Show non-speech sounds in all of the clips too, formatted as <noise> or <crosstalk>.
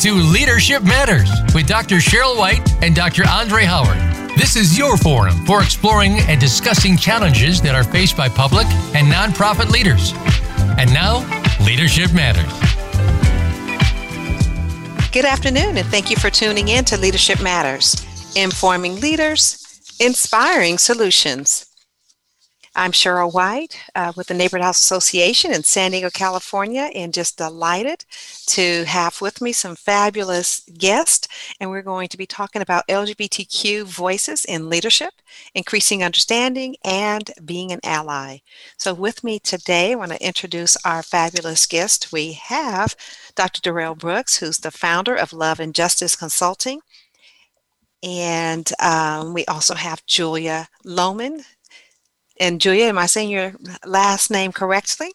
to Leadership Matters with Dr. Cheryl White and Dr. Andre Howard. This is your forum for exploring and discussing challenges that are faced by public and nonprofit leaders. And now, Leadership Matters. Good afternoon, and thank you for tuning in to Leadership Matters, informing leaders, inspiring solutions. I'm Cheryl White uh, with the Neighborhood House Association in San Diego, California, and just delighted to have with me some fabulous guests. And we're going to be talking about LGBTQ voices in leadership, increasing understanding, and being an ally. So, with me today, I want to introduce our fabulous guest. We have Dr. Darrell Brooks, who's the founder of Love and Justice Consulting. And um, we also have Julia Lohman, and Julia, am I saying your last name correctly?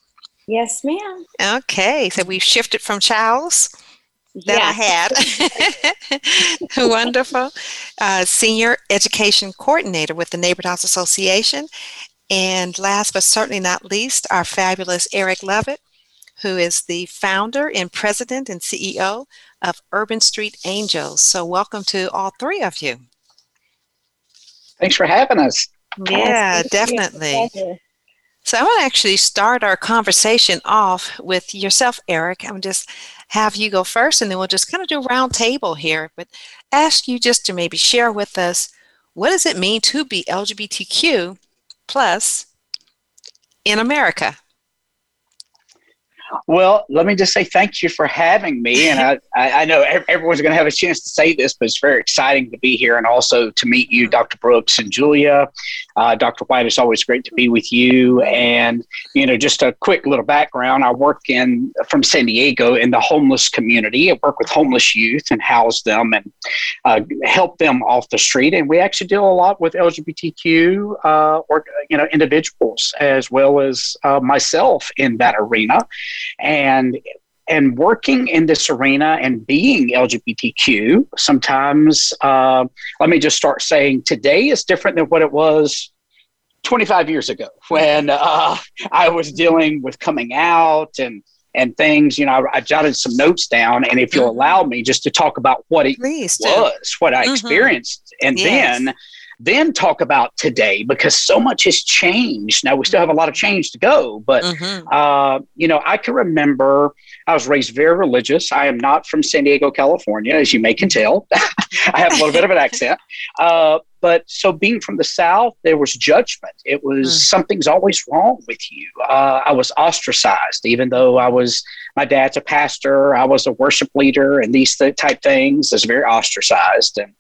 Yes, ma'am. Okay, so we've shifted from Charles that I had. <laughs> Wonderful. Uh, Senior Education Coordinator with the Neighborhood House Association. And last but certainly not least, our fabulous Eric Lovett, who is the founder and president and CEO of Urban Street Angels. So, welcome to all three of you. Thanks for having us. Yeah, definitely. So I want to actually start our conversation off with yourself, Eric. I'm just have you go first, and then we'll just kind of do a round table here. But ask you just to maybe share with us what does it mean to be LGBTQ plus in America? Well, let me just say thank you for having me. And I, <laughs> I know everyone's going to have a chance to say this, but it's very exciting to be here and also to meet you, Dr. Brooks and Julia. Uh, Dr. White, it's always great to be with you. And, you know, just a quick little background I work in from San Diego in the homeless community. I work with homeless youth and house them and uh, help them off the street. And we actually deal a lot with LGBTQ uh, or, you know, individuals as well as uh, myself in that arena and and working in this arena and being LGBTQ, sometimes, uh, let me just start saying today is different than what it was 25 years ago <laughs> when uh, I was dealing with coming out and and things. You know, I, I, jotted some notes down, and if you'll mm-hmm. allow me just to talk about what it Please was, what I mm-hmm. experienced, and yes. then then talk about today because so much has changed. Now we still have a lot of change to go, but mm-hmm. uh, you know, I can remember I was raised very religious. I am not from San Diego, California, as you may can tell. <laughs> I have a little bit of an accent. Uh, but so being from the South, there was judgment. It was mm. something's always wrong with you. Uh, I was ostracized, even though I was, my dad's a pastor, I was a worship leader, and these th- type things. I was very ostracized and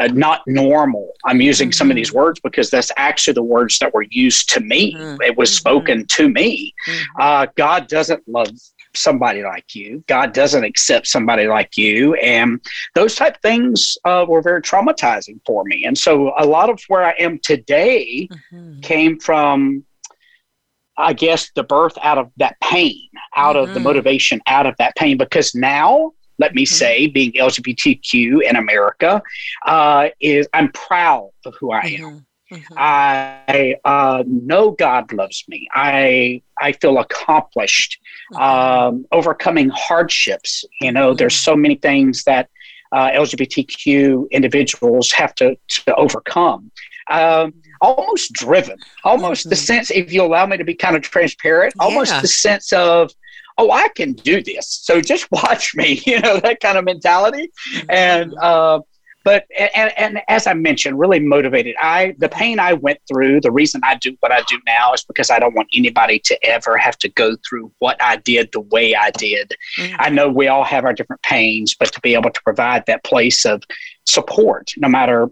uh, not normal. I'm using mm-hmm. some of these mm-hmm. words because that's actually the words that were used to me. Mm-hmm. It was spoken mm-hmm. to me. Mm-hmm. Uh, God doesn't love somebody like you. God doesn't accept somebody like you. And those type things uh, were very traumatizing for me. And so a lot of where I am today mm-hmm. came from, I guess, the birth out of that pain, out mm-hmm. of the mm-hmm. motivation out of that pain. Because now, let me mm-hmm. say, being LGBTQ in America, uh, is I'm proud of who I am. Mm-hmm. I uh, know God loves me. I I feel accomplished, mm-hmm. um, overcoming hardships. You know, mm-hmm. there's so many things that uh, LGBTQ individuals have to to overcome. Um, almost driven, almost the mm-hmm. sense, if you allow me to be kind of transparent, yeah. almost the sense of oh, I can do this. So just <laughs> watch me, you know, that kind of mentality. And mm-hmm. uh, but and, and as I mentioned, really motivated. I the pain I went through, the reason I do what I do now is because I don't want anybody to ever have to go through what I did the way I did. Mm-hmm. I know we all have our different pains, but to be able to provide that place of support, no matter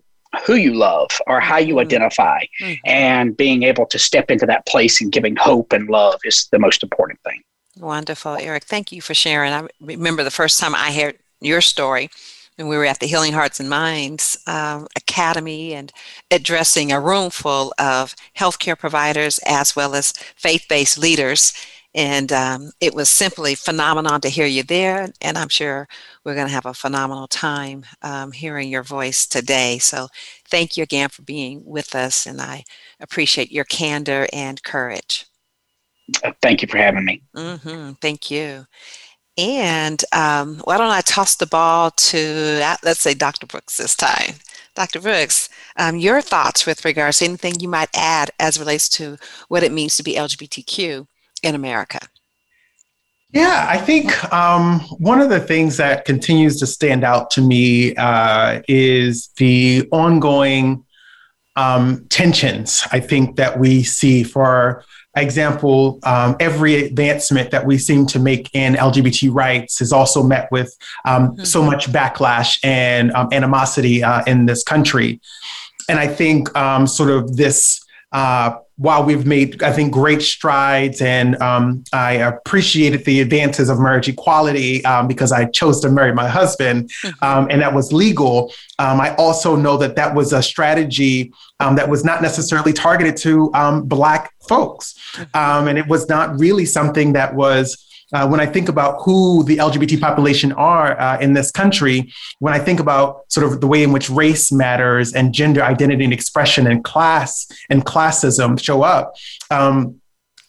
who you love or how you mm-hmm. identify, mm-hmm. and being able to step into that place and giving hope and love is the most important thing. Wonderful, Eric. Thank you for sharing. I remember the first time I heard your story and we were at the Healing Hearts and Minds um, Academy and addressing a room full of healthcare providers as well as faith based leaders. And um, it was simply phenomenal to hear you there. And I'm sure we're going to have a phenomenal time um, hearing your voice today. So thank you again for being with us. And I appreciate your candor and courage. Thank you for having me. Mm-hmm. Thank you. And um, why don't I toss the ball to, uh, let's say, Dr. Brooks this time? Dr. Brooks, um, your thoughts with regards to anything you might add as relates to what it means to be LGBTQ in America? Yeah, I think um, one of the things that continues to stand out to me uh, is the ongoing um, tensions. I think that we see for example, um, every advancement that we seem to make in LGBT rights is also met with um, mm-hmm. so much backlash and um, animosity uh, in this country. And I think um, sort of this uh, while we've made, I think, great strides, and um, I appreciated the advances of marriage equality um, because I chose to marry my husband, mm-hmm. um, and that was legal. Um, I also know that that was a strategy um, that was not necessarily targeted to um, Black folks, mm-hmm. and it was not really something that was uh, when I think about who the LGBT population are uh, in this country, when I think about sort of the way in which race matters and gender identity and expression and class and classism show up, um,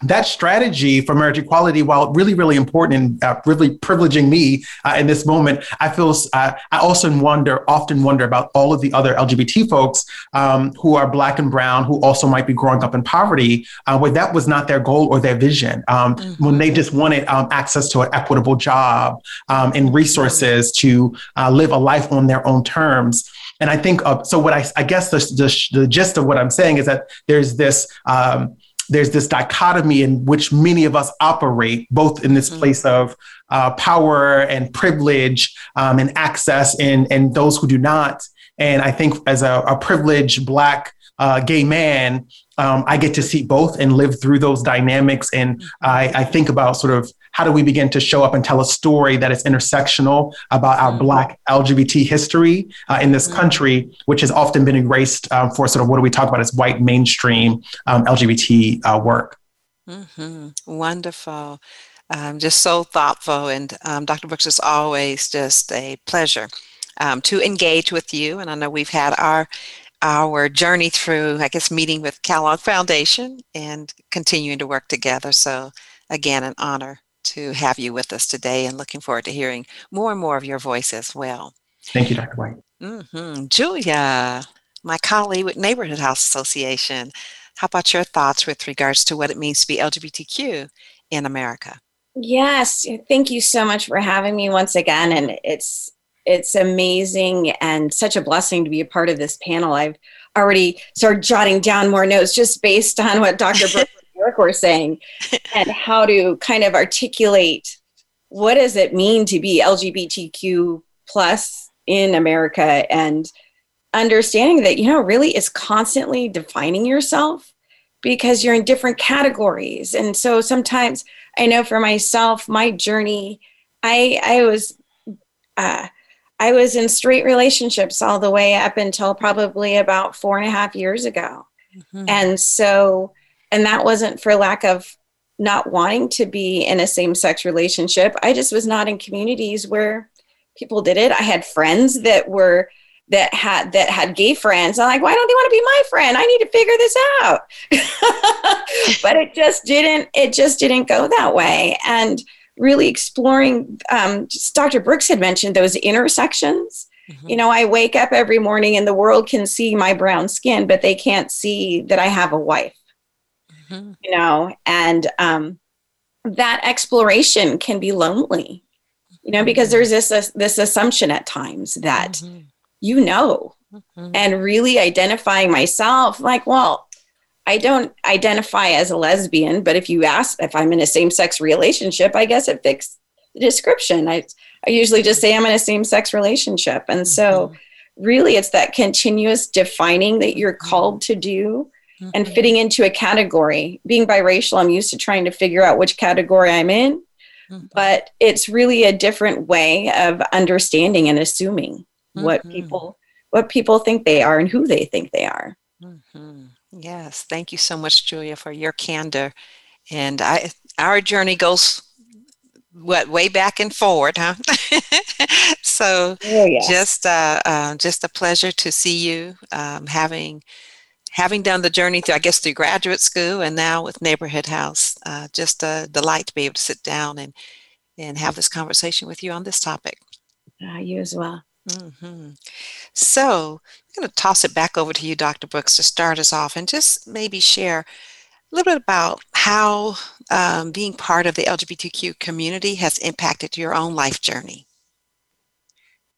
that strategy for marriage equality, while really, really important and uh, really privileging me uh, in this moment, I feel uh, I also wonder, often wonder about all of the other LGBT folks um, who are Black and Brown, who also might be growing up in poverty, uh, where that was not their goal or their vision. Um, mm-hmm. When they just wanted um, access to an equitable job um, and resources to uh, live a life on their own terms. And I think so. What I, I guess the, the, the, gist of what I'm saying is that there's this um, there's this dichotomy in which many of us operate, both in this mm-hmm. place of uh, power and privilege um, and access, and, and those who do not. And I think as a, a privileged Black uh, gay man, um, I get to see both and live through those dynamics. And mm-hmm. I, I think about sort of how do we begin to show up and tell a story that is intersectional about our mm-hmm. Black LGBT history uh, in this mm-hmm. country, which has often been erased um, for sort of what do we talk about as white mainstream um, LGBT uh, work. Mm-hmm. Wonderful. Um, just so thoughtful. And um, Dr. Brooks is always just a pleasure um, to engage with you. And I know we've had our our journey through, I guess, meeting with Kellogg Foundation and continuing to work together. So, again, an honor to have you with us today and looking forward to hearing more and more of your voice as well. Thank you, Dr. White. Mm-hmm. Julia, my colleague with Neighborhood House Association, how about your thoughts with regards to what it means to be LGBTQ in America? Yes, thank you so much for having me once again. And it's it's amazing and such a blessing to be a part of this panel. I've already started jotting down more notes just based on what Dr. Brooks <laughs> Eric were saying, <laughs> and how to kind of articulate what does it mean to be LGBTQ plus in America and understanding that, you know, really is constantly defining yourself because you're in different categories. And so sometimes I know for myself, my journey, I I was uh, I was in straight relationships all the way up until probably about four and a half years ago. Mm-hmm. And so and that wasn't for lack of not wanting to be in a same sex relationship. I just was not in communities where people did it. I had friends that were that had that had gay friends. I'm like, why don't they want to be my friend? I need to figure this out. <laughs> but it just didn't. It just didn't go that way. And really exploring. Um, Dr. Brooks had mentioned those intersections. Mm-hmm. You know, I wake up every morning and the world can see my brown skin, but they can't see that I have a wife mm-hmm. you know, and um, that exploration can be lonely, you know, because there's this uh, this assumption at times that mm-hmm. you know, mm-hmm. and really identifying myself, like, well, I don't identify as a lesbian, but if you ask if I'm in a same sex relationship, I guess it fits the description. I I usually just say I'm in a same sex relationship, and so mm-hmm. really it's that continuous defining that you're called to do mm-hmm. and fitting into a category. Being biracial, I'm used to trying to figure out which category I'm in, mm-hmm. but it's really a different way of understanding and assuming mm-hmm. what people what people think they are and who they think they are. Mm-hmm. Yes, thank you so much, Julia, for your candor. And I, our journey goes what way back and forward, huh? <laughs> so oh, just uh, uh, just a pleasure to see you um, having having done the journey through, I guess, through graduate school and now with Neighborhood House, uh, just a delight to be able to sit down and and have this conversation with you on this topic. Uh, you as well. Mm-hmm. So I'm going to toss it back over to you, Dr. Brooks, to start us off and just maybe share a little bit about how um, being part of the LGBTQ community has impacted your own life journey.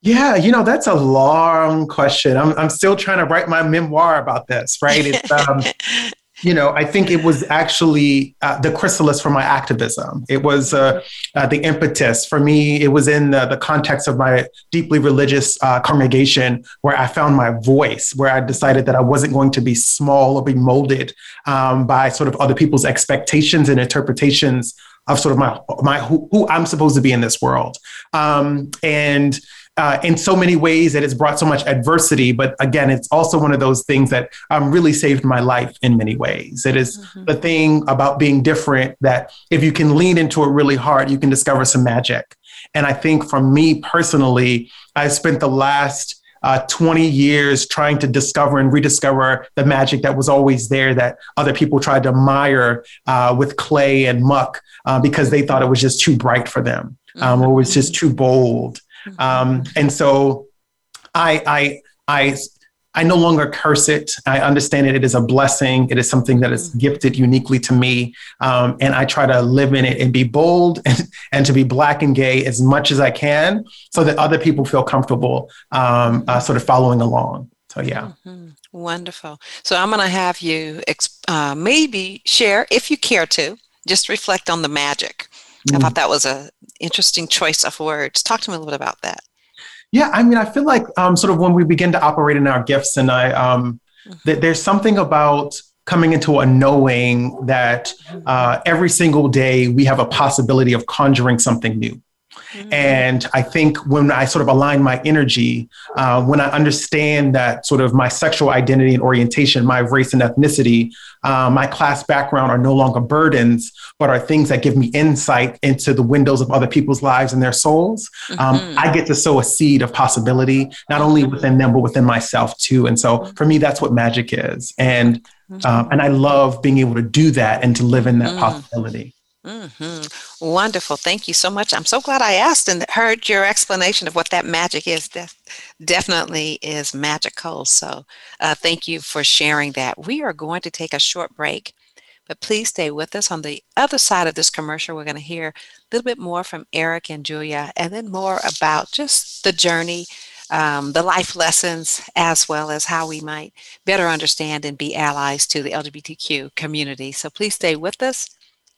Yeah, you know, that's a long question. I'm, I'm still trying to write my memoir about this, right? It's, um, <laughs> you know, I think it was actually uh, the chrysalis for my activism. It was uh, uh, the impetus for me. It was in the, the context of my deeply religious uh, congregation where I found my voice, where I decided that I wasn't going to be small or be molded um, by sort of other people's expectations and interpretations of sort of my my who, who I'm supposed to be in this world. Um, and uh, in so many ways that it's brought so much adversity. But again, it's also one of those things that um, really saved my life in many ways. It is mm-hmm. the thing about being different that if you can lean into it really hard, you can discover some magic. And I think for me personally, I spent the last uh, 20 years trying to discover and rediscover the magic that was always there that other people tried to mire uh, with clay and muck uh, because they thought it was just too bright for them um, or was just too bold. Um, and so I, I, I, I no longer curse it. I understand it. It is a blessing. It is something that is gifted uniquely to me. Um, and I try to live in it and be bold and, and to be black and gay as much as I can so that other people feel comfortable um, uh, sort of following along. So, yeah. Mm-hmm. Wonderful. So, I'm going to have you uh, maybe share, if you care to, just reflect on the magic. Mm. I thought that was a interesting choice of words. Talk to me a little bit about that. Yeah, I mean, I feel like um, sort of when we begin to operate in our gifts, and I um, mm-hmm. that there's something about coming into a knowing that uh, every single day we have a possibility of conjuring something new. Mm-hmm. And I think when I sort of align my energy, uh, when I understand that sort of my sexual identity and orientation, my race and ethnicity, uh, my class background are no longer burdens, but are things that give me insight into the windows of other people's lives and their souls. Um, mm-hmm. I get to sow a seed of possibility, not only mm-hmm. within them, but within myself too. And so for me, that's what magic is. And um, and I love being able to do that and to live in that mm. possibility. Mm-hmm. Wonderful. Thank you so much. I'm so glad I asked and heard your explanation of what that magic is. That definitely is magical. So uh, thank you for sharing that. We are going to take a short break, but please stay with us. On the other side of this commercial, we're going to hear a little bit more from Eric and Julia, and then more about just the journey. Um, the life lessons, as well as how we might better understand and be allies to the LGBTQ community. So please stay with us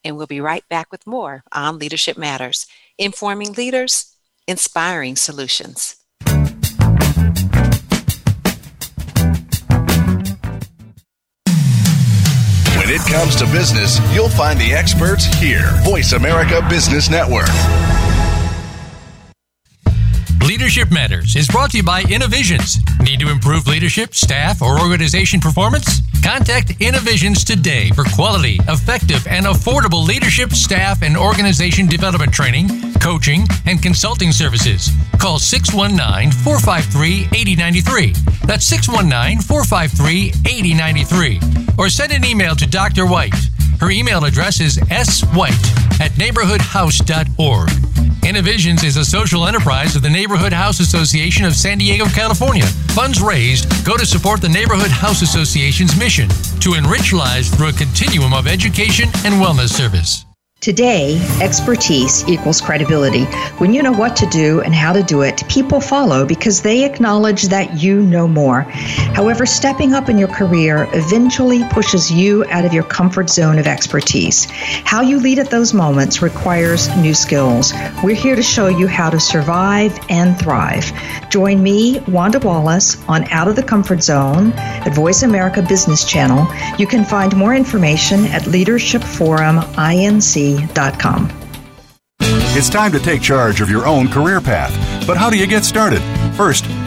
and we'll be right back with more on Leadership Matters, informing leaders, inspiring solutions. When it comes to business, you'll find the experts here. Voice America Business Network. Leadership Matters is brought to you by Innovisions. Need to improve leadership, staff, or organization performance? Contact Innovisions today for quality, effective, and affordable leadership, staff, and organization development training, coaching, and consulting services. Call 619 453 8093. That's 619 453 8093. Or send an email to Dr. White. Her email address is swhite at neighborhoodhouse.org. Innovisions is a social enterprise of the Neighborhood House Association of San Diego, California. Funds raised go to support the Neighborhood House Association's mission to enrich lives through a continuum of education and wellness service. Today, expertise equals credibility. When you know what to do and how to do it, people follow because they acknowledge that you know more. However, stepping up in your career eventually pushes you out of your comfort zone of expertise. How you lead at those moments requires new skills. We're here to show you how to survive and thrive. Join me, Wanda Wallace, on Out of the Comfort Zone at Voice America Business Channel. You can find more information at Leadership Forum INC it's time to take charge of your own career path. But how do you get started? First,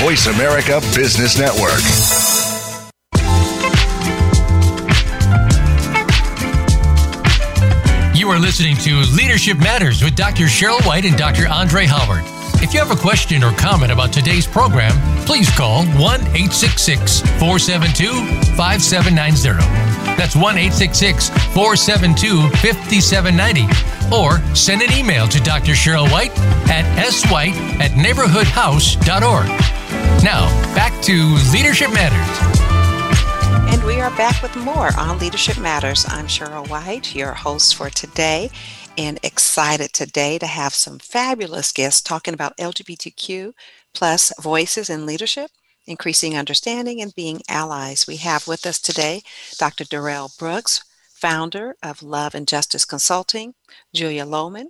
Voice America Business Network. You are listening to Leadership Matters with Dr. Cheryl White and Dr. Andre Howard. If you have a question or comment about today's program, please call 1 866 472 5790. That's 1 866 472 5790. Or send an email to Dr. Cheryl White at swhite at neighborhoodhouse.org. Now, back to Leadership Matters. And we are back with more on Leadership Matters. I'm Cheryl White, your host for today and excited today to have some fabulous guests talking about LGBTQ plus voices in leadership, increasing understanding, and being allies. We have with us today Dr. Darrell Brooks, founder of Love and Justice Consulting, Julia Lohman,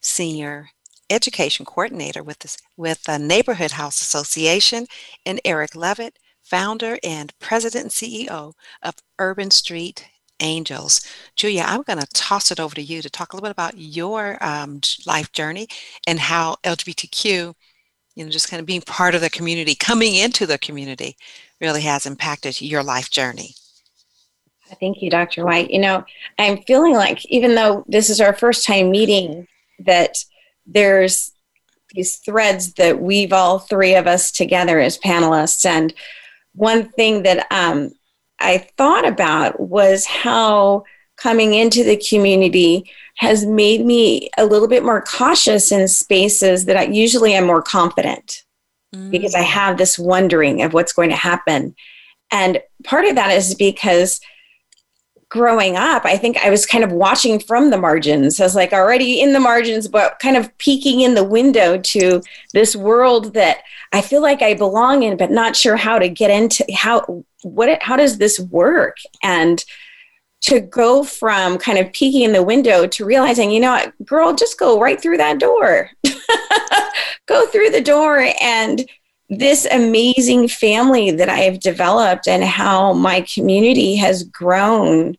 senior education coordinator with, this, with the Neighborhood House Association, and Eric Lovett, founder and president and CEO of Urban Street angels. Julia, I'm going to toss it over to you to talk a little bit about your um, life journey and how LGBTQ, you know, just kind of being part of the community, coming into the community, really has impacted your life journey. Thank you, Dr. White. You know, I'm feeling like even though this is our first time meeting, that there's these threads that weave all three of us together as panelists. And one thing that um, I thought about was how coming into the community has made me a little bit more cautious in spaces that I usually am more confident mm. because I have this wondering of what's going to happen. And part of that is because growing up, I think I was kind of watching from the margins. I was like already in the margins, but kind of peeking in the window to this world that I feel like I belong in, but not sure how to get into how what how does this work? And to go from kind of peeking in the window to realizing, you know, what, girl, just go right through that door. <laughs> go through the door and this amazing family that I have developed and how my community has grown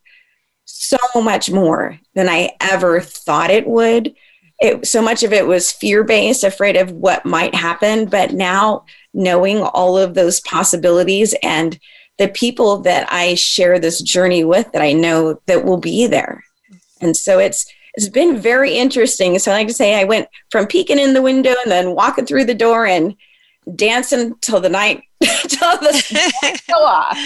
so much more than I ever thought it would. It, so much of it was fear based, afraid of what might happen. But now, knowing all of those possibilities and the people that I share this journey with, that I know that will be there, and so it's it's been very interesting. So I like to say I went from peeking in the window and then walking through the door and dancing till the night <laughs> till the go off.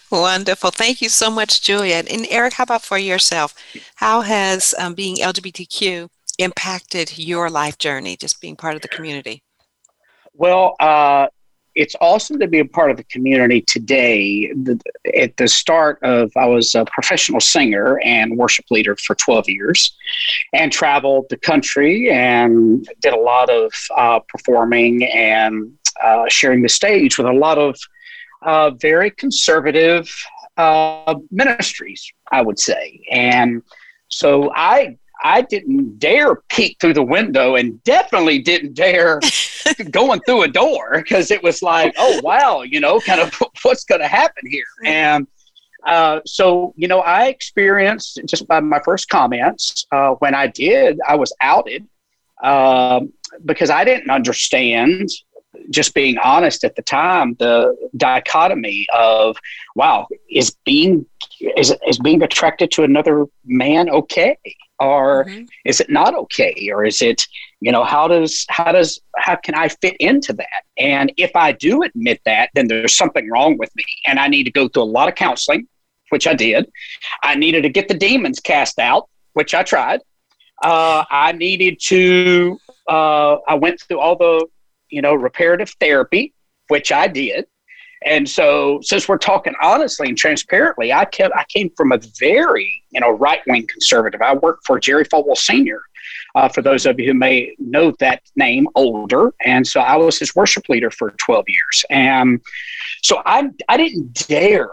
<laughs> Wonderful. Thank you so much, Juliet. And Eric, how about for yourself? How has um, being LGBTQ impacted your life journey, just being part of the community? Well, uh, it's awesome to be a part of the community today. The, at the start of, I was a professional singer and worship leader for 12 years and traveled the country and did a lot of uh, performing and uh, sharing the stage with a lot of uh, very conservative uh, ministries, I would say. And so I I didn't dare peek through the window and definitely didn't dare <laughs> going through a door because it was like, oh, wow, you know, kind of <laughs> what's going to happen here. And uh, so, you know, I experienced just by my first comments uh, when I did, I was outed um, because I didn't understand just being honest at the time, the dichotomy of, wow, is being is is being attracted to another man okay, or mm-hmm. is it not okay, or is it, you know, how does how does how can I fit into that? And if I do admit that, then there's something wrong with me, and I need to go through a lot of counseling, which I did. I needed to get the demons cast out, which I tried. Uh, I needed to. Uh, I went through all the you know, reparative therapy, which I did. And so, since we're talking honestly and transparently, I kept I came from a very you know right wing conservative. I worked for Jerry Falwell Sr. Uh, for those of you who may know that name, older, and so I was his worship leader for 12 years, and so I I didn't dare.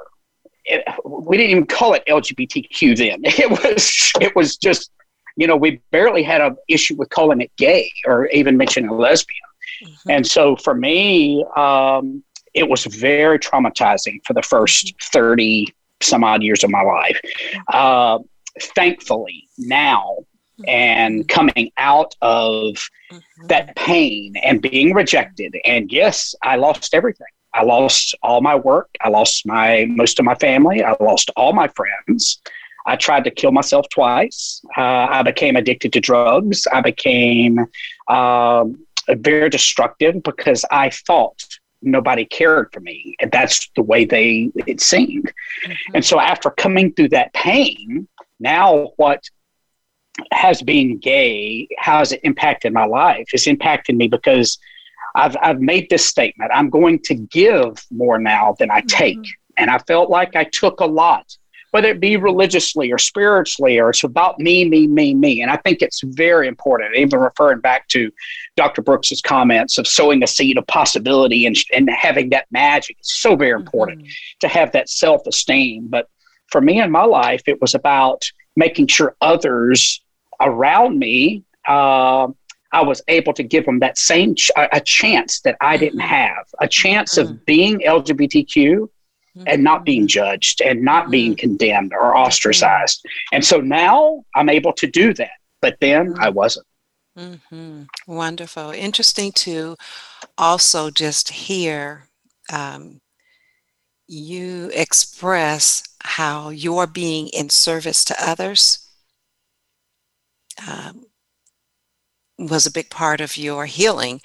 It, we didn't even call it LGBTQ then. <laughs> It was it was just you know we barely had an issue with calling it gay or even mentioning lesbian. Mm-hmm. And so for me, um, it was very traumatizing for the first mm-hmm. 30 some odd years of my life. Uh, thankfully, now mm-hmm. and coming out of mm-hmm. that pain and being rejected, and yes, I lost everything. I lost all my work. I lost my most of my family. I lost all my friends. I tried to kill myself twice. Uh, I became addicted to drugs. I became um, very destructive because I thought nobody cared for me. And that's the way they it seemed. Mm-hmm. and so after coming through that pain now what has been gay how has it impacted my life? It's impacted me because i've i've made this statement i'm going to give more now than i take. Mm-hmm. and i felt like i took a lot whether it be religiously or spiritually, or it's about me, me, me, me. And I think it's very important, even referring back to Dr. Brooks's comments of sowing a seed of possibility and, and having that magic. It's so very important mm-hmm. to have that self esteem. But for me in my life, it was about making sure others around me, uh, I was able to give them that same ch- a chance that I didn't mm-hmm. have, a chance mm-hmm. of being LGBTQ and not being judged and not being condemned or ostracized. And so now I'm able to do that, but then I wasn't. Mm-hmm. Wonderful. Interesting to also just hear um, you express how your being in service to others um, was a big part of your healing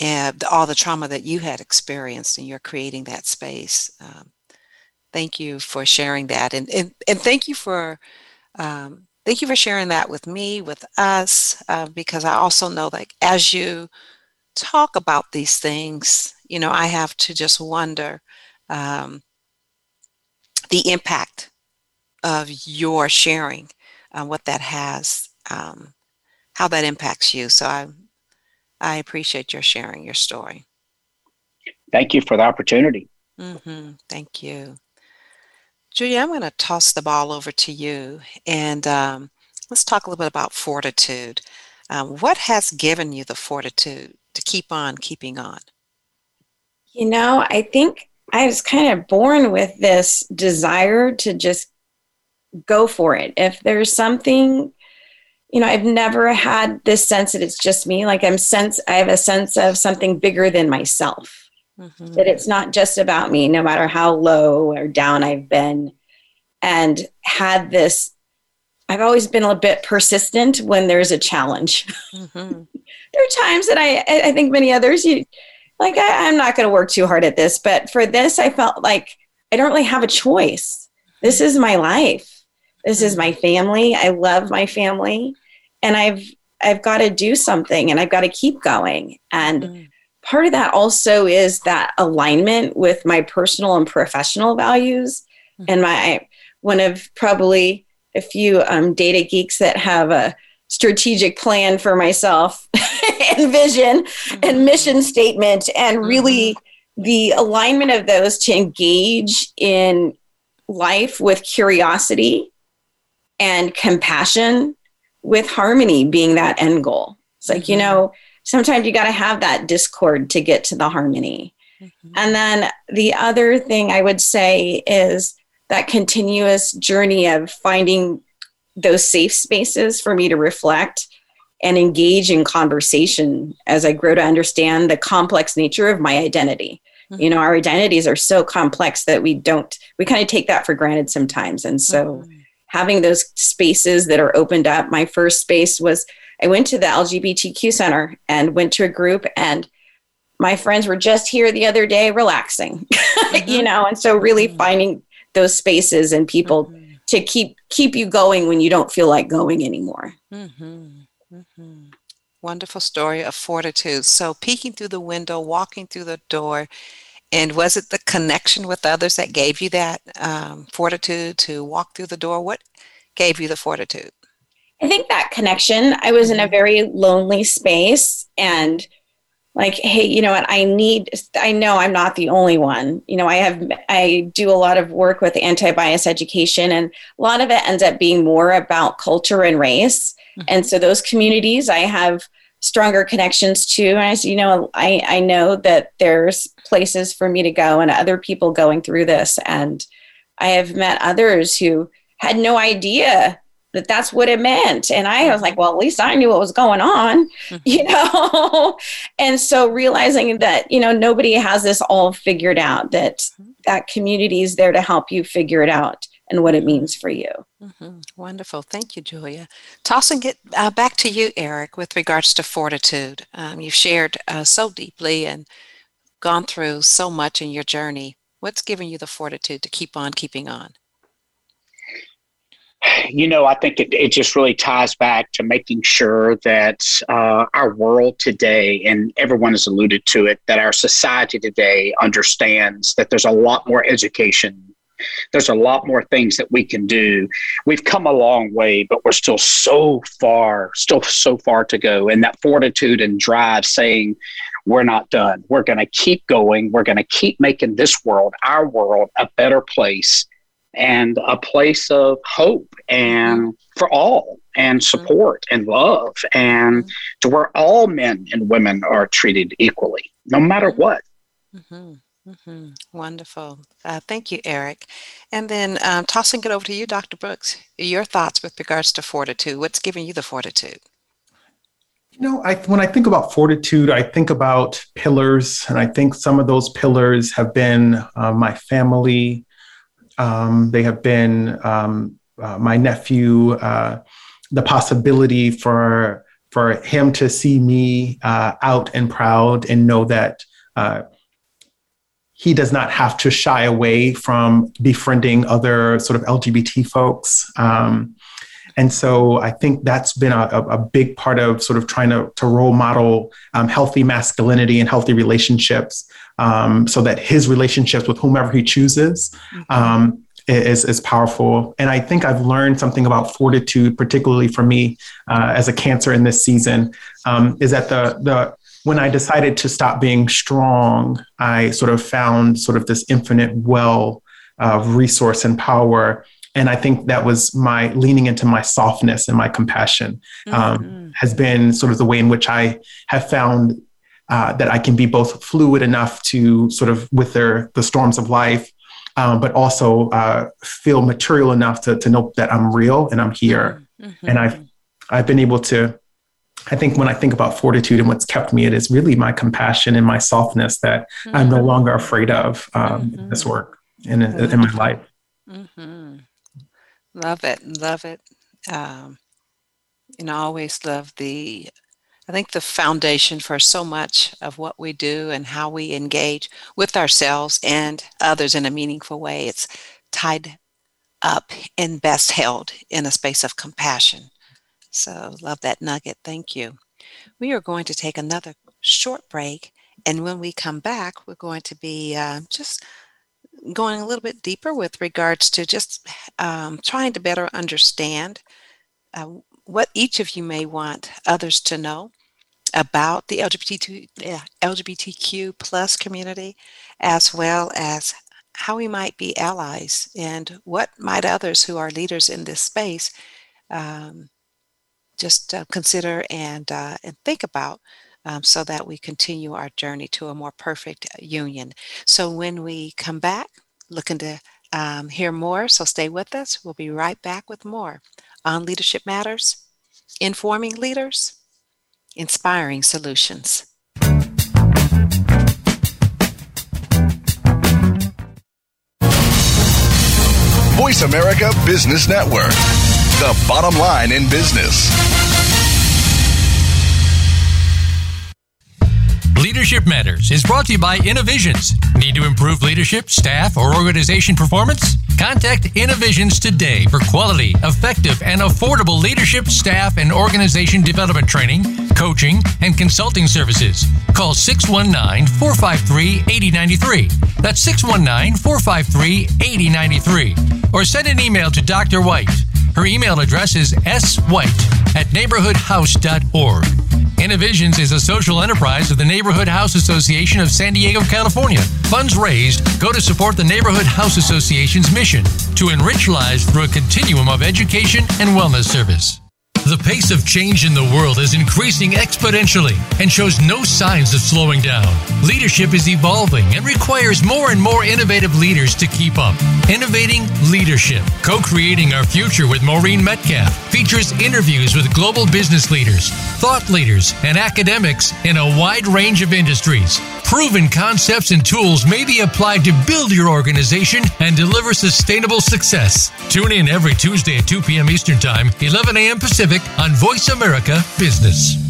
and all the trauma that you had experienced and you're creating that space. Um, thank you for sharing that and and, and thank you for um, thank you for sharing that with me with us uh, because i also know like as you talk about these things you know i have to just wonder um, the impact of your sharing uh, what that has um, how that impacts you. So i i appreciate your sharing your story. Thank you for the opportunity. Mm-hmm. thank you Julia, I'm going to toss the ball over to you and um, let's talk a little bit about fortitude. Um, what has given you the fortitude to keep on keeping on? You know, I think I was kind of born with this desire to just go for it. If there's something, you know, I've never had this sense that it's just me. Like I'm sense, I have a sense of something bigger than myself mm-hmm. that it's not just about me, no matter how low or down I've been. And had this, I've always been a bit persistent when there's a challenge. Mm-hmm. <laughs> there are times that I, I think many others, you like, I, I'm not going to work too hard at this, but for this, I felt like I don't really have a choice. This is my life. This is mm-hmm. my family. I love my family, and I've I've got to do something, and I've got to keep going. And mm part of that also is that alignment with my personal and professional values mm-hmm. and my one of probably a few um, data geeks that have a strategic plan for myself <laughs> and vision mm-hmm. and mission statement and really mm-hmm. the alignment of those to engage in life with curiosity and compassion with harmony being that end goal it's like you mm-hmm. know sometimes you got to have that discord to get to the harmony. Mm-hmm. And then the other thing I would say is that continuous journey of finding those safe spaces for me to reflect and engage in conversation as I grow to understand the complex nature of my identity. Mm-hmm. You know, our identities are so complex that we don't, we kind of take that for granted sometimes. And so mm-hmm. having those spaces that are opened up, my first space was I went to the LGBTQ center and went to a group and my friends were just here the other day relaxing <laughs> mm-hmm. you know and so really mm-hmm. finding those spaces and people mm-hmm. to keep keep you going when you don't feel like going anymore mm-hmm. mm-hmm. wonderful story of fortitude so peeking through the window walking through the door And was it the connection with others that gave you that um, fortitude to walk through the door? What gave you the fortitude? I think that connection, I was in a very lonely space and like, hey, you know what? I need, I know I'm not the only one. You know, I have, I do a lot of work with anti bias education, and a lot of it ends up being more about culture and race. Mm-hmm. And so those communities I have stronger connections to. And I said, you know, I, I know that there's places for me to go and other people going through this. And I have met others who had no idea that that's what it meant. And I was like, well, at least I knew what was going on, mm-hmm. <laughs> you know? and so realizing that, you know, nobody has this all figured out, that mm-hmm. that community is there to help you figure it out and what it means for you. Mm-hmm. Wonderful. Thank you, Julia. Tossing it uh, back to you, Eric, with regards to fortitude. Um, you've shared uh, so deeply and gone through so much in your journey. What's given you the fortitude to keep on keeping on? You know, I think it, it just really ties back to making sure that uh, our world today, and everyone has alluded to it, that our society today understands that there's a lot more education. There's a lot more things that we can do. We've come a long way, but we're still so far, still so far to go. And that fortitude and drive saying, we're not done. We're going to keep going. We're going to keep making this world, our world, a better place and a place of hope and for all and mm-hmm. support and love and mm-hmm. to where all men and women are treated equally no matter mm-hmm. what mm-hmm. Mm-hmm. wonderful uh, thank you eric and then um, tossing it over to you dr brooks your thoughts with regards to fortitude what's giving you the fortitude you know, I, when I think about fortitude, I think about pillars, and I think some of those pillars have been uh, my family, um, they have been um, uh, my nephew, uh, the possibility for for him to see me uh, out and proud and know that uh, he does not have to shy away from befriending other sort of LGBT folks. Um, and so I think that's been a, a, big part of sort of trying to, to role model um, healthy masculinity and healthy relationships um, so that his relationships with whomever he chooses mm-hmm. um, is, is powerful. And I think I've learned something about fortitude, particularly for me uh, as a cancer in this season, um, is that the, the, when I decided to stop being strong, I sort of found sort of this infinite well of resource and power. And I think that was my leaning into my softness and my compassion um, mm-hmm. has been sort of the way in which I have found uh, that I can be both fluid enough to sort of with their, the storms of life, um, but also uh, feel material enough to, to know that I'm real and I'm here. Mm-hmm. And I've I've been able to. I think when I think about fortitude and what's kept me, it is really my compassion and my softness that mm-hmm. I'm no mm-hmm. longer afraid of um, in this mm-hmm. work and in, in my life. Mm-hmm. Love it, love it. Um, and I always love the I think the foundation for so much of what we do and how we engage with ourselves and others in a meaningful way, it's tied up and best held in a space of compassion. So, love that nugget. Thank you. We are going to take another short break. And when we come back, we're going to be uh, just going a little bit deeper with regards to just um, trying to better understand uh, what each of you may want others to know about the LGBTQ, LGBTQ plus community, as well as how we might be allies and what might others who are leaders in this space um, just uh, consider and, uh, and think about um, so that we continue our journey to a more perfect union. So when we come back, looking to um, hear more, so stay with us. We'll be right back with more on Leadership Matters, informing leaders inspiring solutions. Voice America Business Network, the bottom line in business. Leadership Matters is brought to you by Innovisions. Need to improve leadership, staff, or organization performance? Contact Innovisions today for quality, effective, and affordable leadership, staff, and organization development training coaching, and consulting services. Call 619 453 8093. That's 619 453 8093. Or send an email to Dr. White. Her email address is swhite at neighborhoodhouse.org. Innovisions is a social enterprise of the Neighborhood House Association of San Diego, California. Funds raised go to support the Neighborhood House Association's mission to enrich lives through a continuum of education and wellness service. The pace of change in the world is increasing exponentially and shows no signs of slowing down. Leadership is evolving and requires more and more innovative leaders to keep up. Innovating Leadership, co creating our future with Maureen Metcalf, features interviews with global business leaders, thought leaders, and academics in a wide range of industries. Proven concepts and tools may be applied to build your organization and deliver sustainable success. Tune in every Tuesday at 2 p.m. Eastern Time, 11 a.m. Pacific on Voice America Business.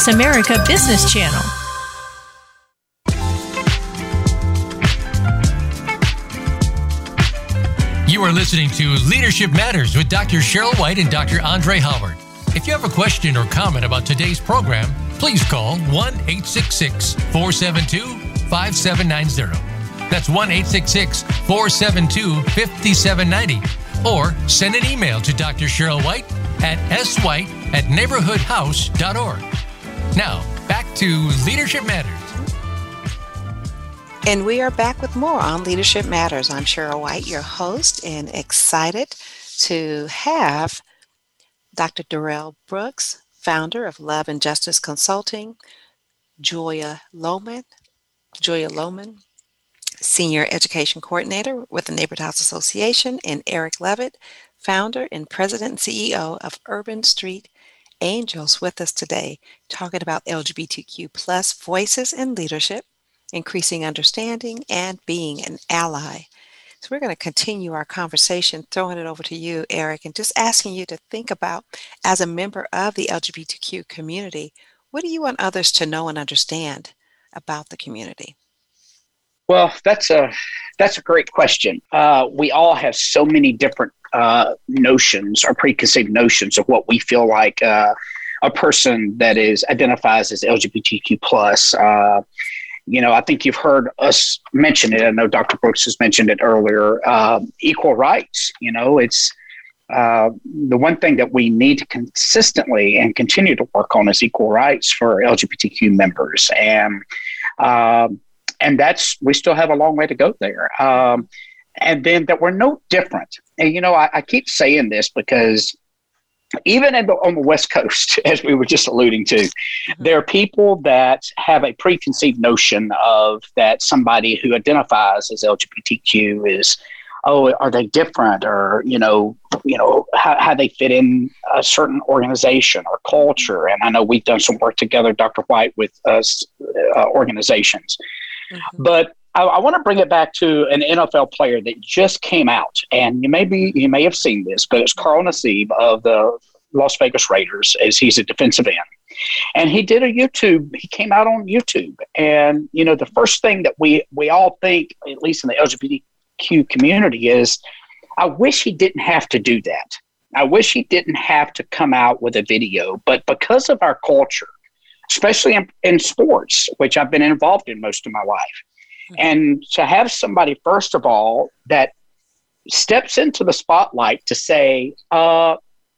America Business Channel. You are listening to Leadership Matters with Dr. Cheryl White and Dr. Andre Howard. If you have a question or comment about today's program, please call 1 866 472 5790. That's 1 866 472 5790. Or send an email to Dr. Cheryl White at swhite at neighborhoodhouse.org. Now, back to Leadership Matters. And we are back with more on Leadership Matters. I'm Cheryl White, your host, and excited to have Dr. Darrell Brooks, founder of Love and Justice Consulting, Julia Lohman, Julia Lohman, Senior Education Coordinator with the Neighborhood House Association, and Eric Lovett, founder and president and CEO of Urban Street Angels with us today, talking about LGBTQ plus voices in leadership, increasing understanding, and being an ally. So we're going to continue our conversation, throwing it over to you, Eric, and just asking you to think about, as a member of the LGBTQ community, what do you want others to know and understand about the community? Well, that's a that's a great question. Uh, we all have so many different uh, notions or preconceived notions of what we feel like uh, a person that is identifies as LGBTQ plus. Uh, you know, I think you've heard us mention it. I know Dr. Brooks has mentioned it earlier. Um, equal rights. You know, it's uh, the one thing that we need to consistently and continue to work on is equal rights for LGBTQ members, and um, and that's we still have a long way to go there. Um, and then that we're no different. And you know, I, I keep saying this because even the, on the West Coast, <laughs> as we were just alluding to, mm-hmm. there are people that have a preconceived notion of that somebody who identifies as LGBTQ is, oh, are they different, or you know, you know how, how they fit in a certain organization or culture. And I know we've done some work together, Dr. White, with us uh, organizations, mm-hmm. but I, I want to bring it back to an NFL player that just came out, and you may be you may have seen this, but it's Carl Nassib of the Las Vegas Raiders, as he's a defensive end, and he did a YouTube. He came out on YouTube, and you know the first thing that we we all think, at least in the LGBTQ community, is I wish he didn't have to do that. I wish he didn't have to come out with a video, but because of our culture, especially in, in sports, which I've been involved in most of my life and to have somebody, first of all, that steps into the spotlight to say, uh,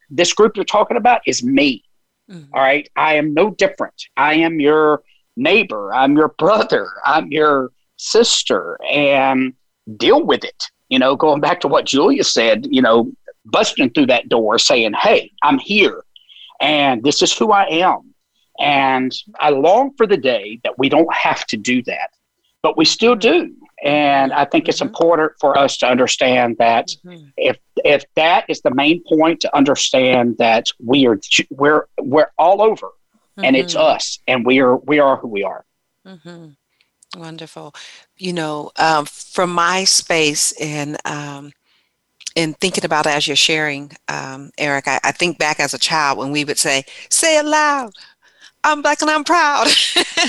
this group you're talking about is me. Mm-hmm. All right. I am no different. I am your neighbor. I'm your brother. I'm your sister. And deal with it. You know, going back to what Julia said, you know, busting through that door saying, hey, I'm here and this is who I am. And I long for the day that we don't have to do that but we still do. And I think it's mm-hmm. important for us to understand that mm-hmm. if if that is the main point to understand that we are we're we're all over mm-hmm. and it's mm-hmm. us and we are we are who we are. Mm-hmm. Wonderful. You know, um, from my space in um, in thinking about as you're sharing, um, Eric, I, I think back as a child when we would say, "Say it loud." I'm black and I'm proud.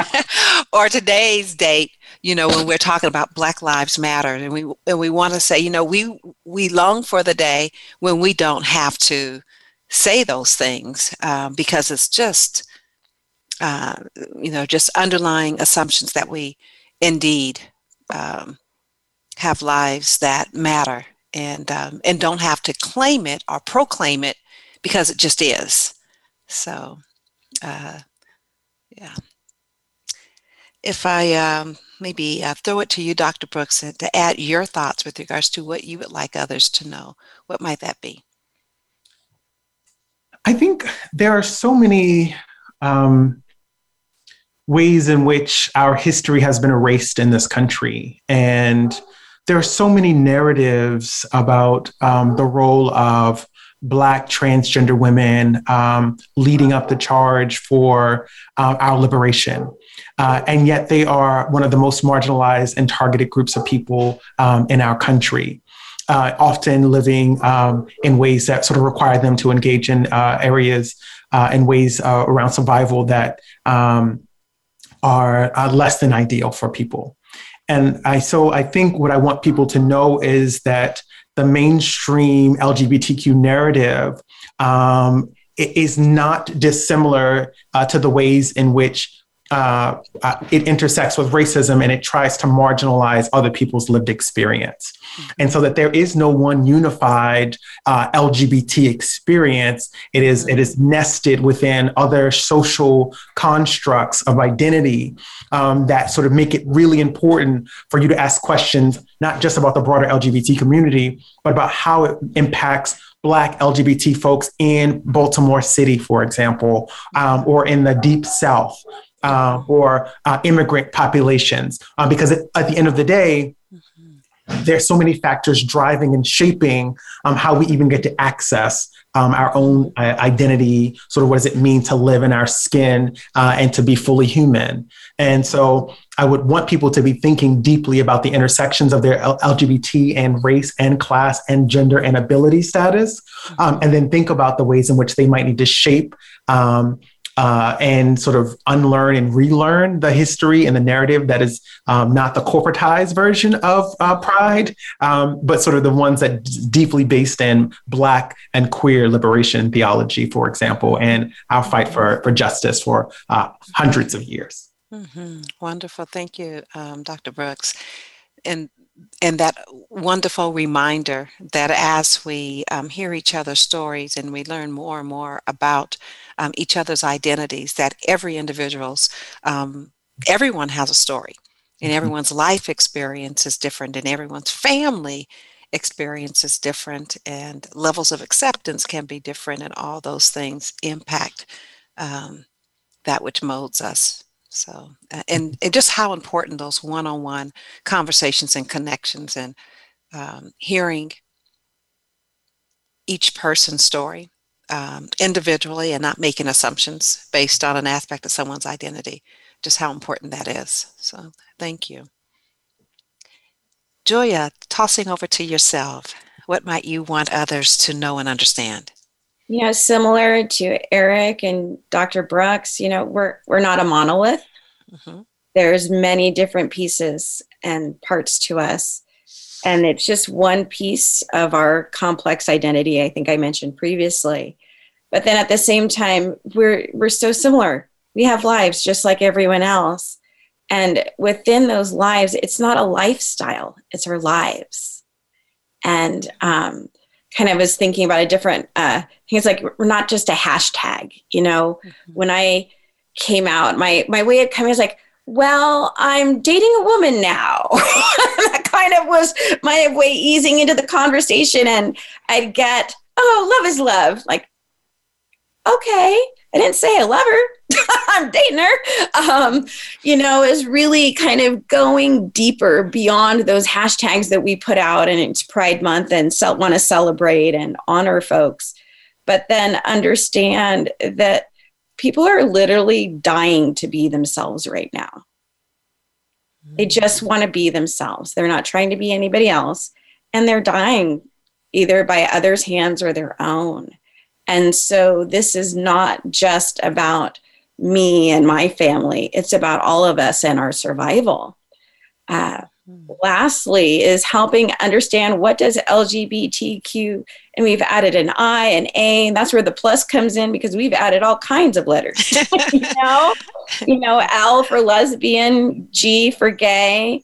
<laughs> or today's date, you know, when we're talking about Black Lives Matter, and we and we want to say, you know, we we long for the day when we don't have to say those things um, because it's just, uh, you know, just underlying assumptions that we indeed um, have lives that matter and um, and don't have to claim it or proclaim it because it just is. So. Uh, yeah. If I um, maybe uh, throw it to you, Dr. Brooks, uh, to add your thoughts with regards to what you would like others to know, what might that be? I think there are so many um, ways in which our history has been erased in this country. And there are so many narratives about um, the role of Black transgender women um, leading up the charge for uh, our liberation. Uh, and yet they are one of the most marginalized and targeted groups of people um, in our country. Uh, often living um, in ways that sort of require them to engage in uh, areas and uh, ways uh, around survival that um, are less than ideal for people. And I so I think what I want people to know is that the mainstream LGBTQ narrative um, is not dissimilar uh, to the ways in which uh, uh, it intersects with racism and it tries to marginalize other people's lived experience. Mm-hmm. And so that there is no one unified uh, LGBT experience. It is it is nested within other social constructs of identity um, that sort of make it really important for you to ask questions, not just about the broader LGBT community, but about how it impacts Black LGBT folks in Baltimore City, for example, um, or in the Deep South, uh, or uh, immigrant populations. Uh, because at the end of the day, there's so many factors driving and shaping um, how we even get to access um, our own uh, identity, sort of what does it mean to live in our skin uh, and to be fully human. And so I would want people to be thinking deeply about the intersections of their L- LGBT and race and class and gender and ability status, um, and then think about the ways in which they might need to shape um, uh, and sort of unlearn and relearn the history and the narrative that is um, not the corporatized version of uh, pride, um, but sort of the ones that deeply based in Black and queer liberation theology, for example, and our fight for, for justice for uh, hundreds of years. Mm-hmm. Wonderful. Thank you, um, Dr. Brooks. And and that wonderful reminder that as we um, hear each other's stories and we learn more and more about um, each other's identities, that every individual's, um, everyone has a story. And mm-hmm. everyone's life experience is different and everyone's family experience is different and levels of acceptance can be different and all those things impact um, that which molds us. So, uh, and, and just how important those one on one conversations and connections and um, hearing each person's story um, individually and not making assumptions based on an aspect of someone's identity, just how important that is. So, thank you. Julia, tossing over to yourself, what might you want others to know and understand? you know, similar to Eric and Dr. Brooks, you know, we're we're not a monolith. Mm-hmm. There's many different pieces and parts to us. And it's just one piece of our complex identity, I think I mentioned previously. But then at the same time, we're we're so similar. We have lives just like everyone else. And within those lives, it's not a lifestyle, it's our lives. And um, kind of was thinking about a different uh things like we're not just a hashtag you know mm-hmm. when i came out my my way of coming is like well i'm dating a woman now. <laughs> That kind of was my way easing into the conversation and i'd get oh love is love. Like okay. I didn't say i love her. <laughs> I'm dating her. Um, you know, is really kind of going deeper beyond those hashtags that we put out and it's Pride Month and want to celebrate and honor folks, but then understand that people are literally dying to be themselves right now. They just want to be themselves. They're not trying to be anybody else. And they're dying either by others' hands or their own. And so this is not just about me and my family, it's about all of us and our survival. Uh, lastly is helping understand what does lgbtq and we've added an i and a and that's where the plus comes in because we've added all kinds of letters. <laughs> <laughs> You know? You know l for lesbian g for gay.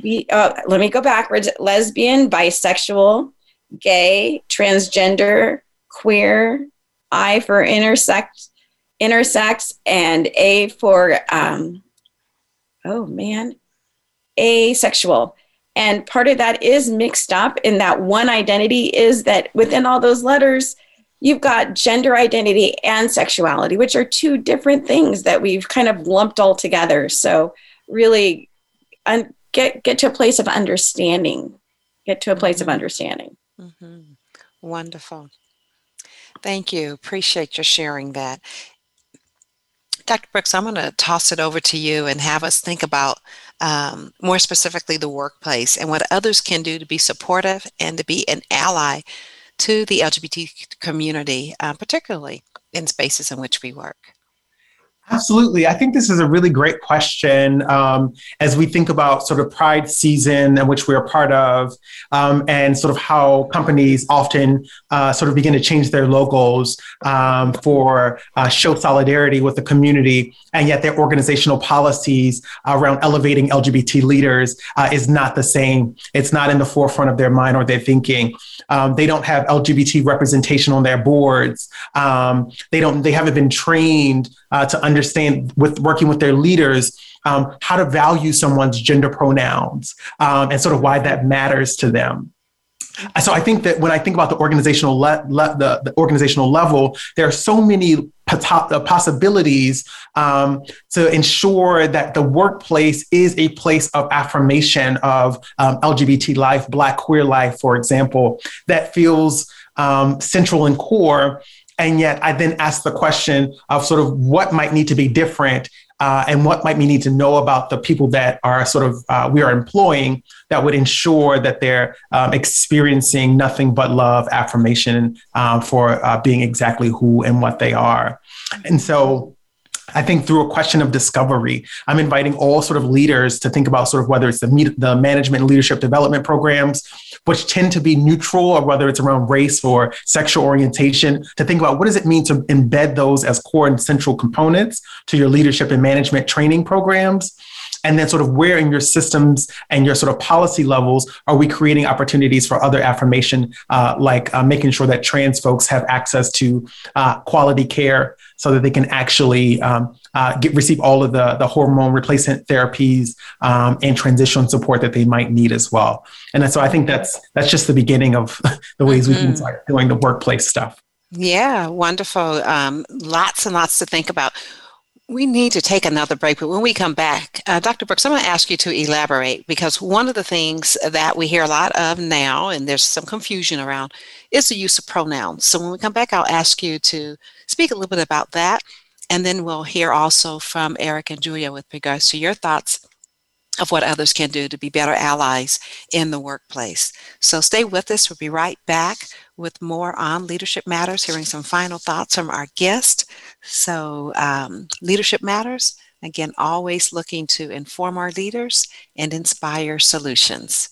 B, uh, let me go backwards. Lesbian bisexual gay transgender queer i for intersex intersex and a for um, oh man asexual. And part of that is mixed up in that one identity is that within all those letters, you've got gender identity and sexuality, which are two different things that we've kind of lumped all together. So really un- get, get to a place of understanding, get to a place of understanding. Mm-hmm. Wonderful. Thank you. Appreciate your sharing that. Dr. Brooks, I'm going to toss it over to you and have us think about um, more specifically the workplace and what others can do to be supportive and to be an ally to the LGBT community, uh, particularly in spaces in which we work. Absolutely. I think this is a really great question um, as we think about sort of Pride season, and which we're part of, um, and sort of how companies often uh, sort of begin to change their logos um, for uh, show solidarity with the community, and yet their organizational policies around elevating LGBT leaders uh, is not the same. It's not in the forefront of their mind or their thinking. Um, they don't have LGBT representation on their boards. Um, they don't. They haven't been trained uh, to understand with working with their leaders um, how to value someone's gender pronouns um, and sort of why that matters to them. So I think that when I think about the organizational le- le- the, the, organizational level, there are so many uh, possibilities um, to ensure that the workplace is a place of affirmation of um, LGBT life, Black queer life, for example, that feels um, central and core and yet I then ask the question of sort of what might need to be different uh, and what might we need to know about the people that are sort of uh, we are employing that would ensure that they're um, experiencing nothing but love, affirmation um, for uh, being exactly who and what they are. And so I think through a question of discovery, I'm inviting all sort of leaders to think about sort of whether it's the, the management and leadership development programs, which tend to be neutral, or whether it's around race or sexual orientation, to think about what does it mean to embed those as core and central components to your leadership and management training programs? And then sort of where in your systems and your sort of policy levels are we creating opportunities for other affirmation uh, like uh, making sure that trans folks have access to uh, quality care so that they can actually um, uh, get receive all of the, the hormone replacement therapies um, and transition support that they might need as well and so i think that's that's just the beginning of <laughs> the ways mm-hmm. we can mm-hmm. start doing the workplace stuff yeah, wonderful. Um, lots and lots to think about. We need to take another break, but when we come back, uh, Dr. Brooks, I'm going to ask you to elaborate because one of the things that we hear a lot of now, and there's some confusion around, is the use of pronouns. So when we come back, I'll ask you to speak a little bit about that, and then we'll hear also from Eric and Julia with regards to your thoughts of what others can do to be better allies in the workplace. So stay with us. We'll be right back with more on Leadership Matters, hearing some final thoughts from our guest. So, um, Leadership Matters, again, always looking to inform our leaders and inspire solutions.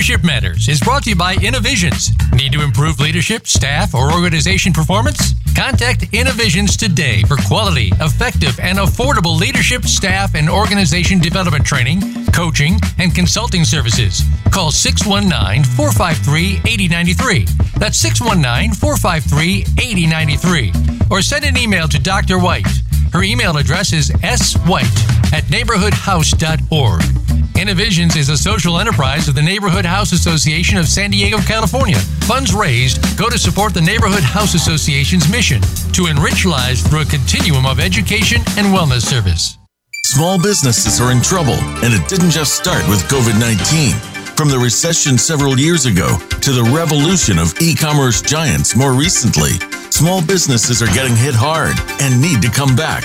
Leadership Matters is brought to you by Innovisions. Need to improve leadership, staff, or organization performance? Contact Innovisions today for quality, effective, and affordable leadership, staff, and organization development training, coaching, and consulting services. Call 619 453 8093. That's 619 453 8093. Or send an email to Dr. White Her email address is swhite at neighborhoodhouse.org. Innovisions is a social enterprise of the Neighborhood House Association of San Diego, California. Funds raised go to support the Neighborhood House Association's mission to enrich lives through a continuum of education and wellness service. Small businesses are in trouble, and it didn't just start with COVID 19. From the recession several years ago to the revolution of e commerce giants more recently, small businesses are getting hit hard and need to come back.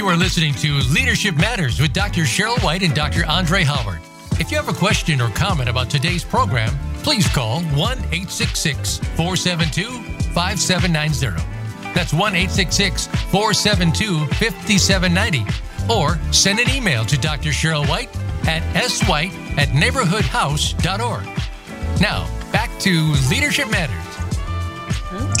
You are listening to Leadership Matters with Dr. Cheryl White and Dr. Andre Howard. If you have a question or comment about today's program, please call 1 866 472 5790. That's 1 866 472 5790. Or send an email to Dr. Cheryl White at swhite at neighborhoodhouse.org. Now, back to Leadership Matters.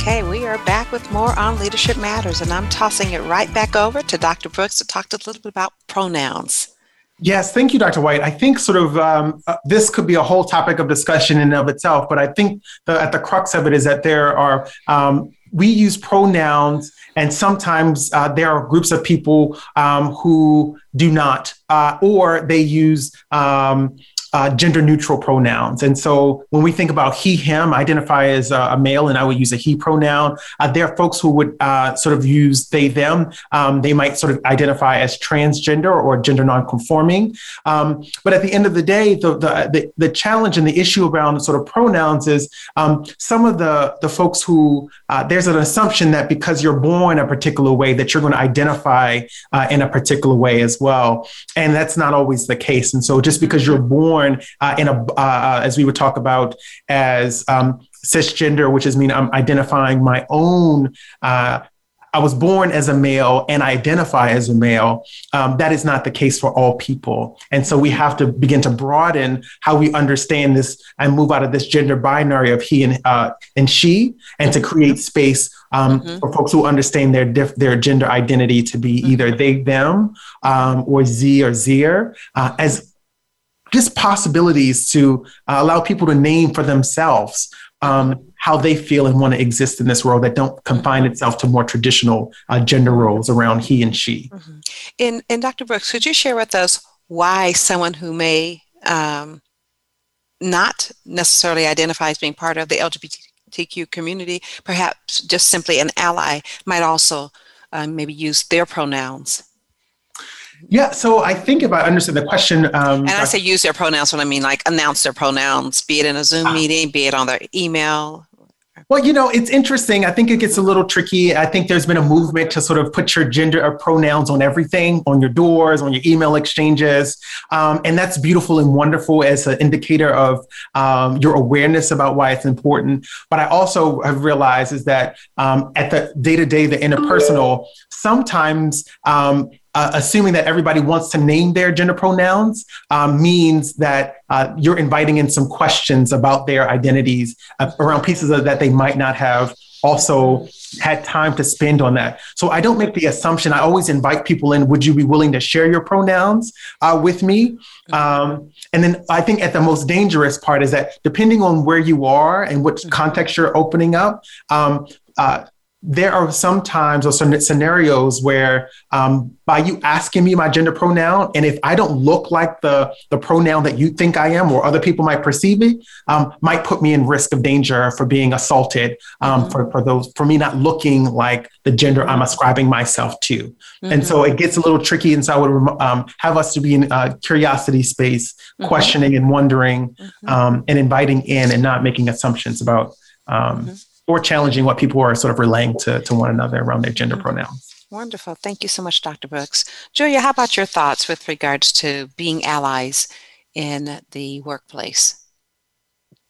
Okay, we are back with more on Leadership Matters, and I'm tossing it right back over to Dr. Brooks to talk a little bit about pronouns. Yes, thank you, Dr. White. I think sort of um, uh, this could be a whole topic of discussion in and of itself, but I think the, at the crux of it is that there are um, we use pronouns, and sometimes uh, there are groups of people um, who do not, uh, or they use um, uh, gender neutral pronouns. And so when we think about he, him, identify as a, a male, and I would use a he pronoun. Uh, there are folks who would uh, sort of use they, them. Um, they might sort of identify as transgender or gender nonconforming. Um, but at the end of the day, the, the, the, the, challenge and the issue around sort of pronouns is um, some of the, the folks who, uh, there's an assumption that because you're born a particular way, that you're going to identify uh, in a particular way as well. And that's not always the case. And so just because you're born born uh, in a, uh, uh, as we would talk about as um, cisgender, which is mean I'm identifying my own. Uh, I was born as a male and I identify as a male. Um, that is not the case for all people. And so we have to begin to broaden how we understand this and move out of this gender binary of he and, uh, and she and to create space um, mm-hmm. for folks who understand their diff- their gender identity to be either mm-hmm. they, them, um, or Z or Zer uh, as just possibilities to uh, allow people to name for themselves um, how they feel and want to exist in this world that don't confine itself to more traditional uh, gender roles around he and she. Mm-hmm. And, and Dr. Brooks, could you share with us why someone who may um, not necessarily identify as being part of the LGBTQ community, perhaps just simply an ally, might also uh, maybe use their pronouns? Yeah, so I think if I understand the question, um, and I say use their pronouns when I mean like announce their pronouns, be it in a Zoom uh, meeting, be it on their email. Well, you know, it's interesting. I think it gets a little tricky. I think there's been a movement to sort of put your gender or pronouns on everything, on your doors, on your email exchanges. Um, and that's beautiful and wonderful as an indicator of um, your awareness about why it's important. But I also have realized is that um, at the day to day, the interpersonal, sometimes um, uh, assuming that everybody wants to name their gender pronouns um, means that uh, you're inviting in some questions about their identities uh, around pieces of that they might not have also had time to spend on that. So I don't make the assumption. I always invite people in. Would you be willing to share your pronouns uh, with me? Um, and then I think at the most dangerous part is that depending on where you are and what context you're opening up, um, uh, there are some times or some scenarios where um, by you asking me my gender pronoun and if i don't look like the the pronoun that you think i am or other people might perceive me um, might put me in risk of danger for being assaulted um, mm-hmm. for, for those for me not looking like the gender i'm ascribing myself to mm-hmm. and so it gets a little tricky and so i would um, have us to be in a curiosity space mm-hmm. questioning and wondering mm-hmm. um, and inviting in and not making assumptions about um, mm-hmm or challenging what people are sort of relaying to, to one another around their gender mm-hmm. pronouns. Wonderful. Thank you so much, Dr. Brooks. Julia, how about your thoughts with regards to being allies in the workplace?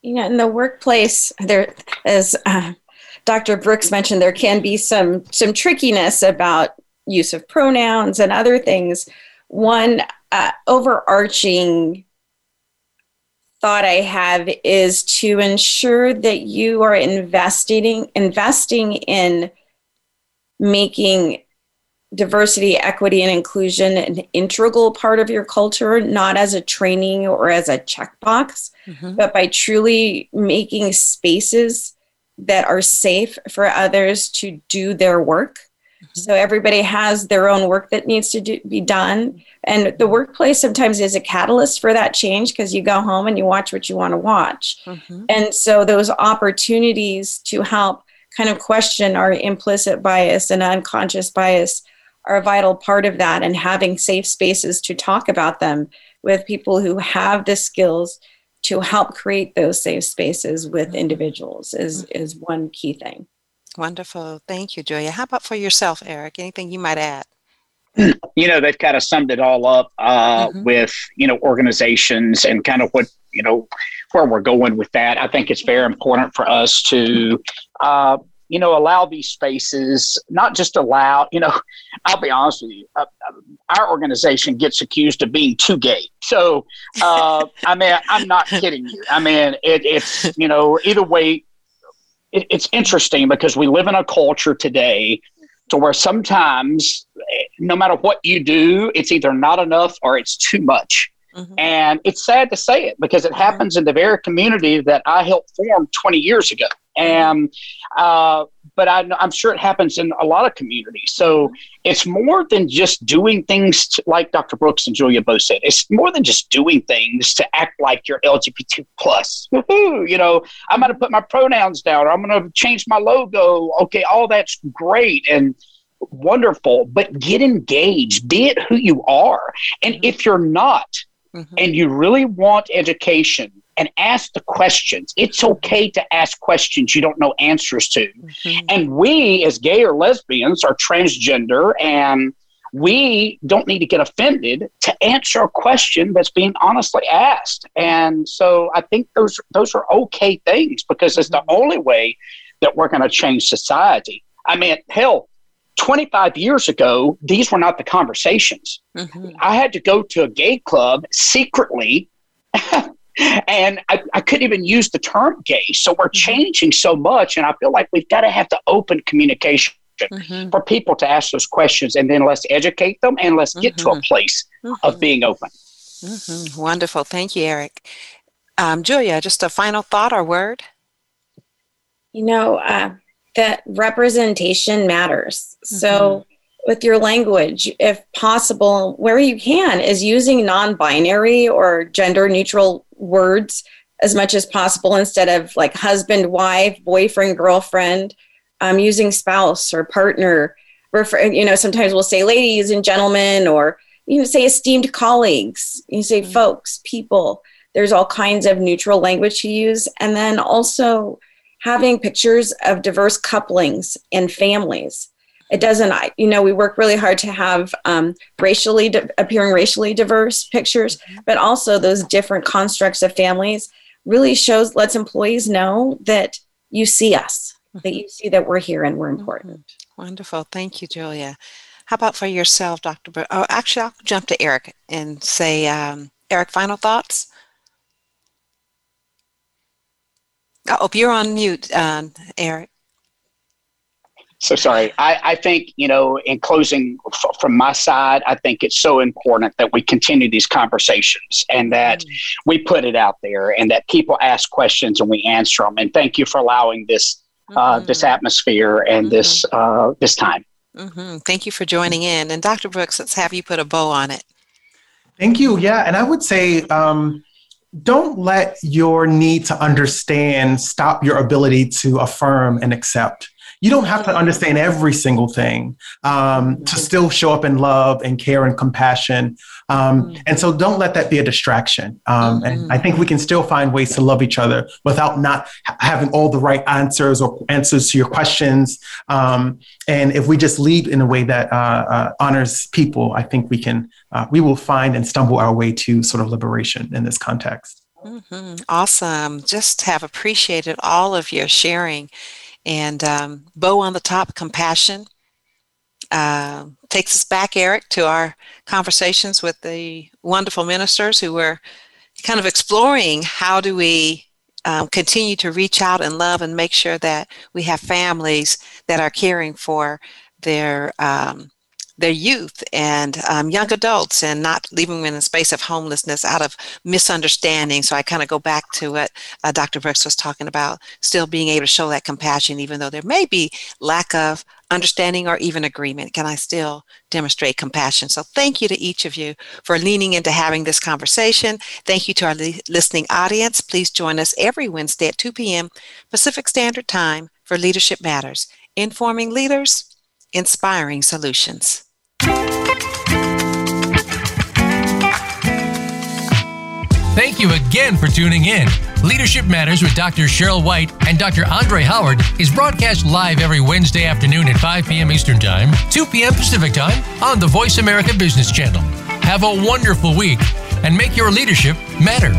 You know, in the workplace, there, as uh, Dr. Brooks mentioned, there can be some some trickiness about use of pronouns and other things one uh, overarching thought I have is to ensure that you are investing investing in making diversity, equity, and inclusion an integral part of your culture, not as a training or as a checkbox, mm-hmm. but by truly making spaces that are safe for others to do their work. So everybody has their own work that needs to do, be done. And the workplace sometimes is a catalyst for that change because you go home and you watch what you want to watch. Mm-hmm. And so those opportunities to help kind of question our implicit bias and unconscious bias are a vital part of that and having safe spaces to talk about them with people who have the skills to help create those safe spaces with mm-hmm. individuals is mm-hmm. is one key thing wonderful thank you julia how about for yourself eric anything you might add <clears throat> you know they've kind of summed it all up uh, mm-hmm. with you know organizations and kind of what you know where we're going with that i think it's very important for us to uh, you know, allow these spaces, not just allow, you know, <laughs> I'll be honest with you, uh, our organization gets accused of being too gay. So, uh, I mean, I'm not kidding you. I mean, it, it's, you know, either way, it, it's interesting because we live in a culture today to where sometimes, no matter what you do, it's either not enough or it's too much. Mm-hmm. And it's sad to say it because it happens in the very community that I helped form 20 years ago. And uh, but I, am sure it happens in a lot of communities. So it's more than just doing things to, like Dr. Brooks and Julia both said. It's more than just doing things to act like you're LGBT plus. You know, I'm going to put my pronouns down. Or I'm going to change my logo. Okay, all that's great and wonderful, but get engaged. Be it who you are, and if you're not, mm-hmm. and you really want education and ask the questions. It's okay to ask questions you don't know answers to. Mm-hmm. And we, as gay or lesbians, are transgender and we don't need to get offended to answer a question that's being honestly asked. And so I think those those are okay things because it's the mm-hmm. only way that we're going to change society. I mean, hell, 25 years ago, these were not the conversations. Mm-hmm. I had to go to a gay club secretly <laughs> and I, I, couldn't even use the term gay. So we're mm-hmm. changing so much, and I feel like we've got to have to open communication mm-hmm. for people to ask those questions, and then let's educate them and let's get mm-hmm. to a mm-hmm. place of mm-hmm. being open. Mm-hmm. Wonderful, thank you, Eric. Um, Julia, just a final thought or word. You know uh, that representation matters. So with your language, if possible, where you can, is using non binary or gender neutral words as much as possible instead of like husband, wife, boyfriend, girlfriend, um, using spouse or partner. Refer, you know, sometimes we'll say ladies and gentlemen, or you know, say esteemed colleagues. You say mm-hmm. folks, people. There's all kinds of neutral language to use, and then also having pictures of diverse couplings and families it doesn't you know we work really hard to have um, racially di- appearing racially diverse pictures mm-hmm. but also those different constructs of families really shows lets employees know that you see us mm-hmm. that you see that we're here and we're important mm-hmm. wonderful thank you julia how about for yourself dr Bur- oh actually i'll jump to eric and say um, eric final thoughts oh you're on mute uh, eric so sorry. I, I think, you know, in closing f- from my side, I think it's so important that we continue these conversations and that mm we put it out there and that people ask questions and we answer them. And thank you for allowing this uh, mm-hmm. this atmosphere and mm-hmm. this uh, this time. Mm-hmm. Thank you for joining in. And Dr. Brooks, let's have you put a bow on it. Thank you. Yeah. And I would say, um, don't let your need to understand stop your ability to affirm and accept you don't have to understand every single thing um, to still show up in love and care and compassion. Um, mm-hmm. and so don't let that be a distraction. Um, and I think we can still find ways to love each other without not having all the right answers or answers to your questions. Um, and if we just lead in a way that uh, uh, honors people, I think we can, uh, we will find and stumble our way to sort of liberation in this context. Mm-hmm. Awesome. Just have appreciated all of your sharing and um, bow on the top compassion. Uh, takes us back, Eric, to our conversations with the wonderful ministers who were kind of exploring how do we um, continue to reach out and love and make sure that we have families that are caring for their um, their youth and um, young adults and not leaving them in a space of homelessness out of misunderstanding. So I kind of go back to what uh, Dr. Brooks was talking about, still being able to show that compassion, even though there may be lack of understanding or even agreement. Can I still demonstrate compassion? So thank you to each of you for leaning into having this conversation. Thank you to our li- listening audience. Please join us every Wednesday at 2 p.m. Pacific Standard Time for Leadership Matters, informing leaders, inspiring solutions. Thank you again for tuning in. Leadership Matters with Dr. Cheryl White and Dr. Andre Howard is broadcast live every Wednesday afternoon at 5 p.m. Eastern Time, 2 p.m. Pacific Time on the Voice America Business Channel. Have a wonderful week and make your leadership matter.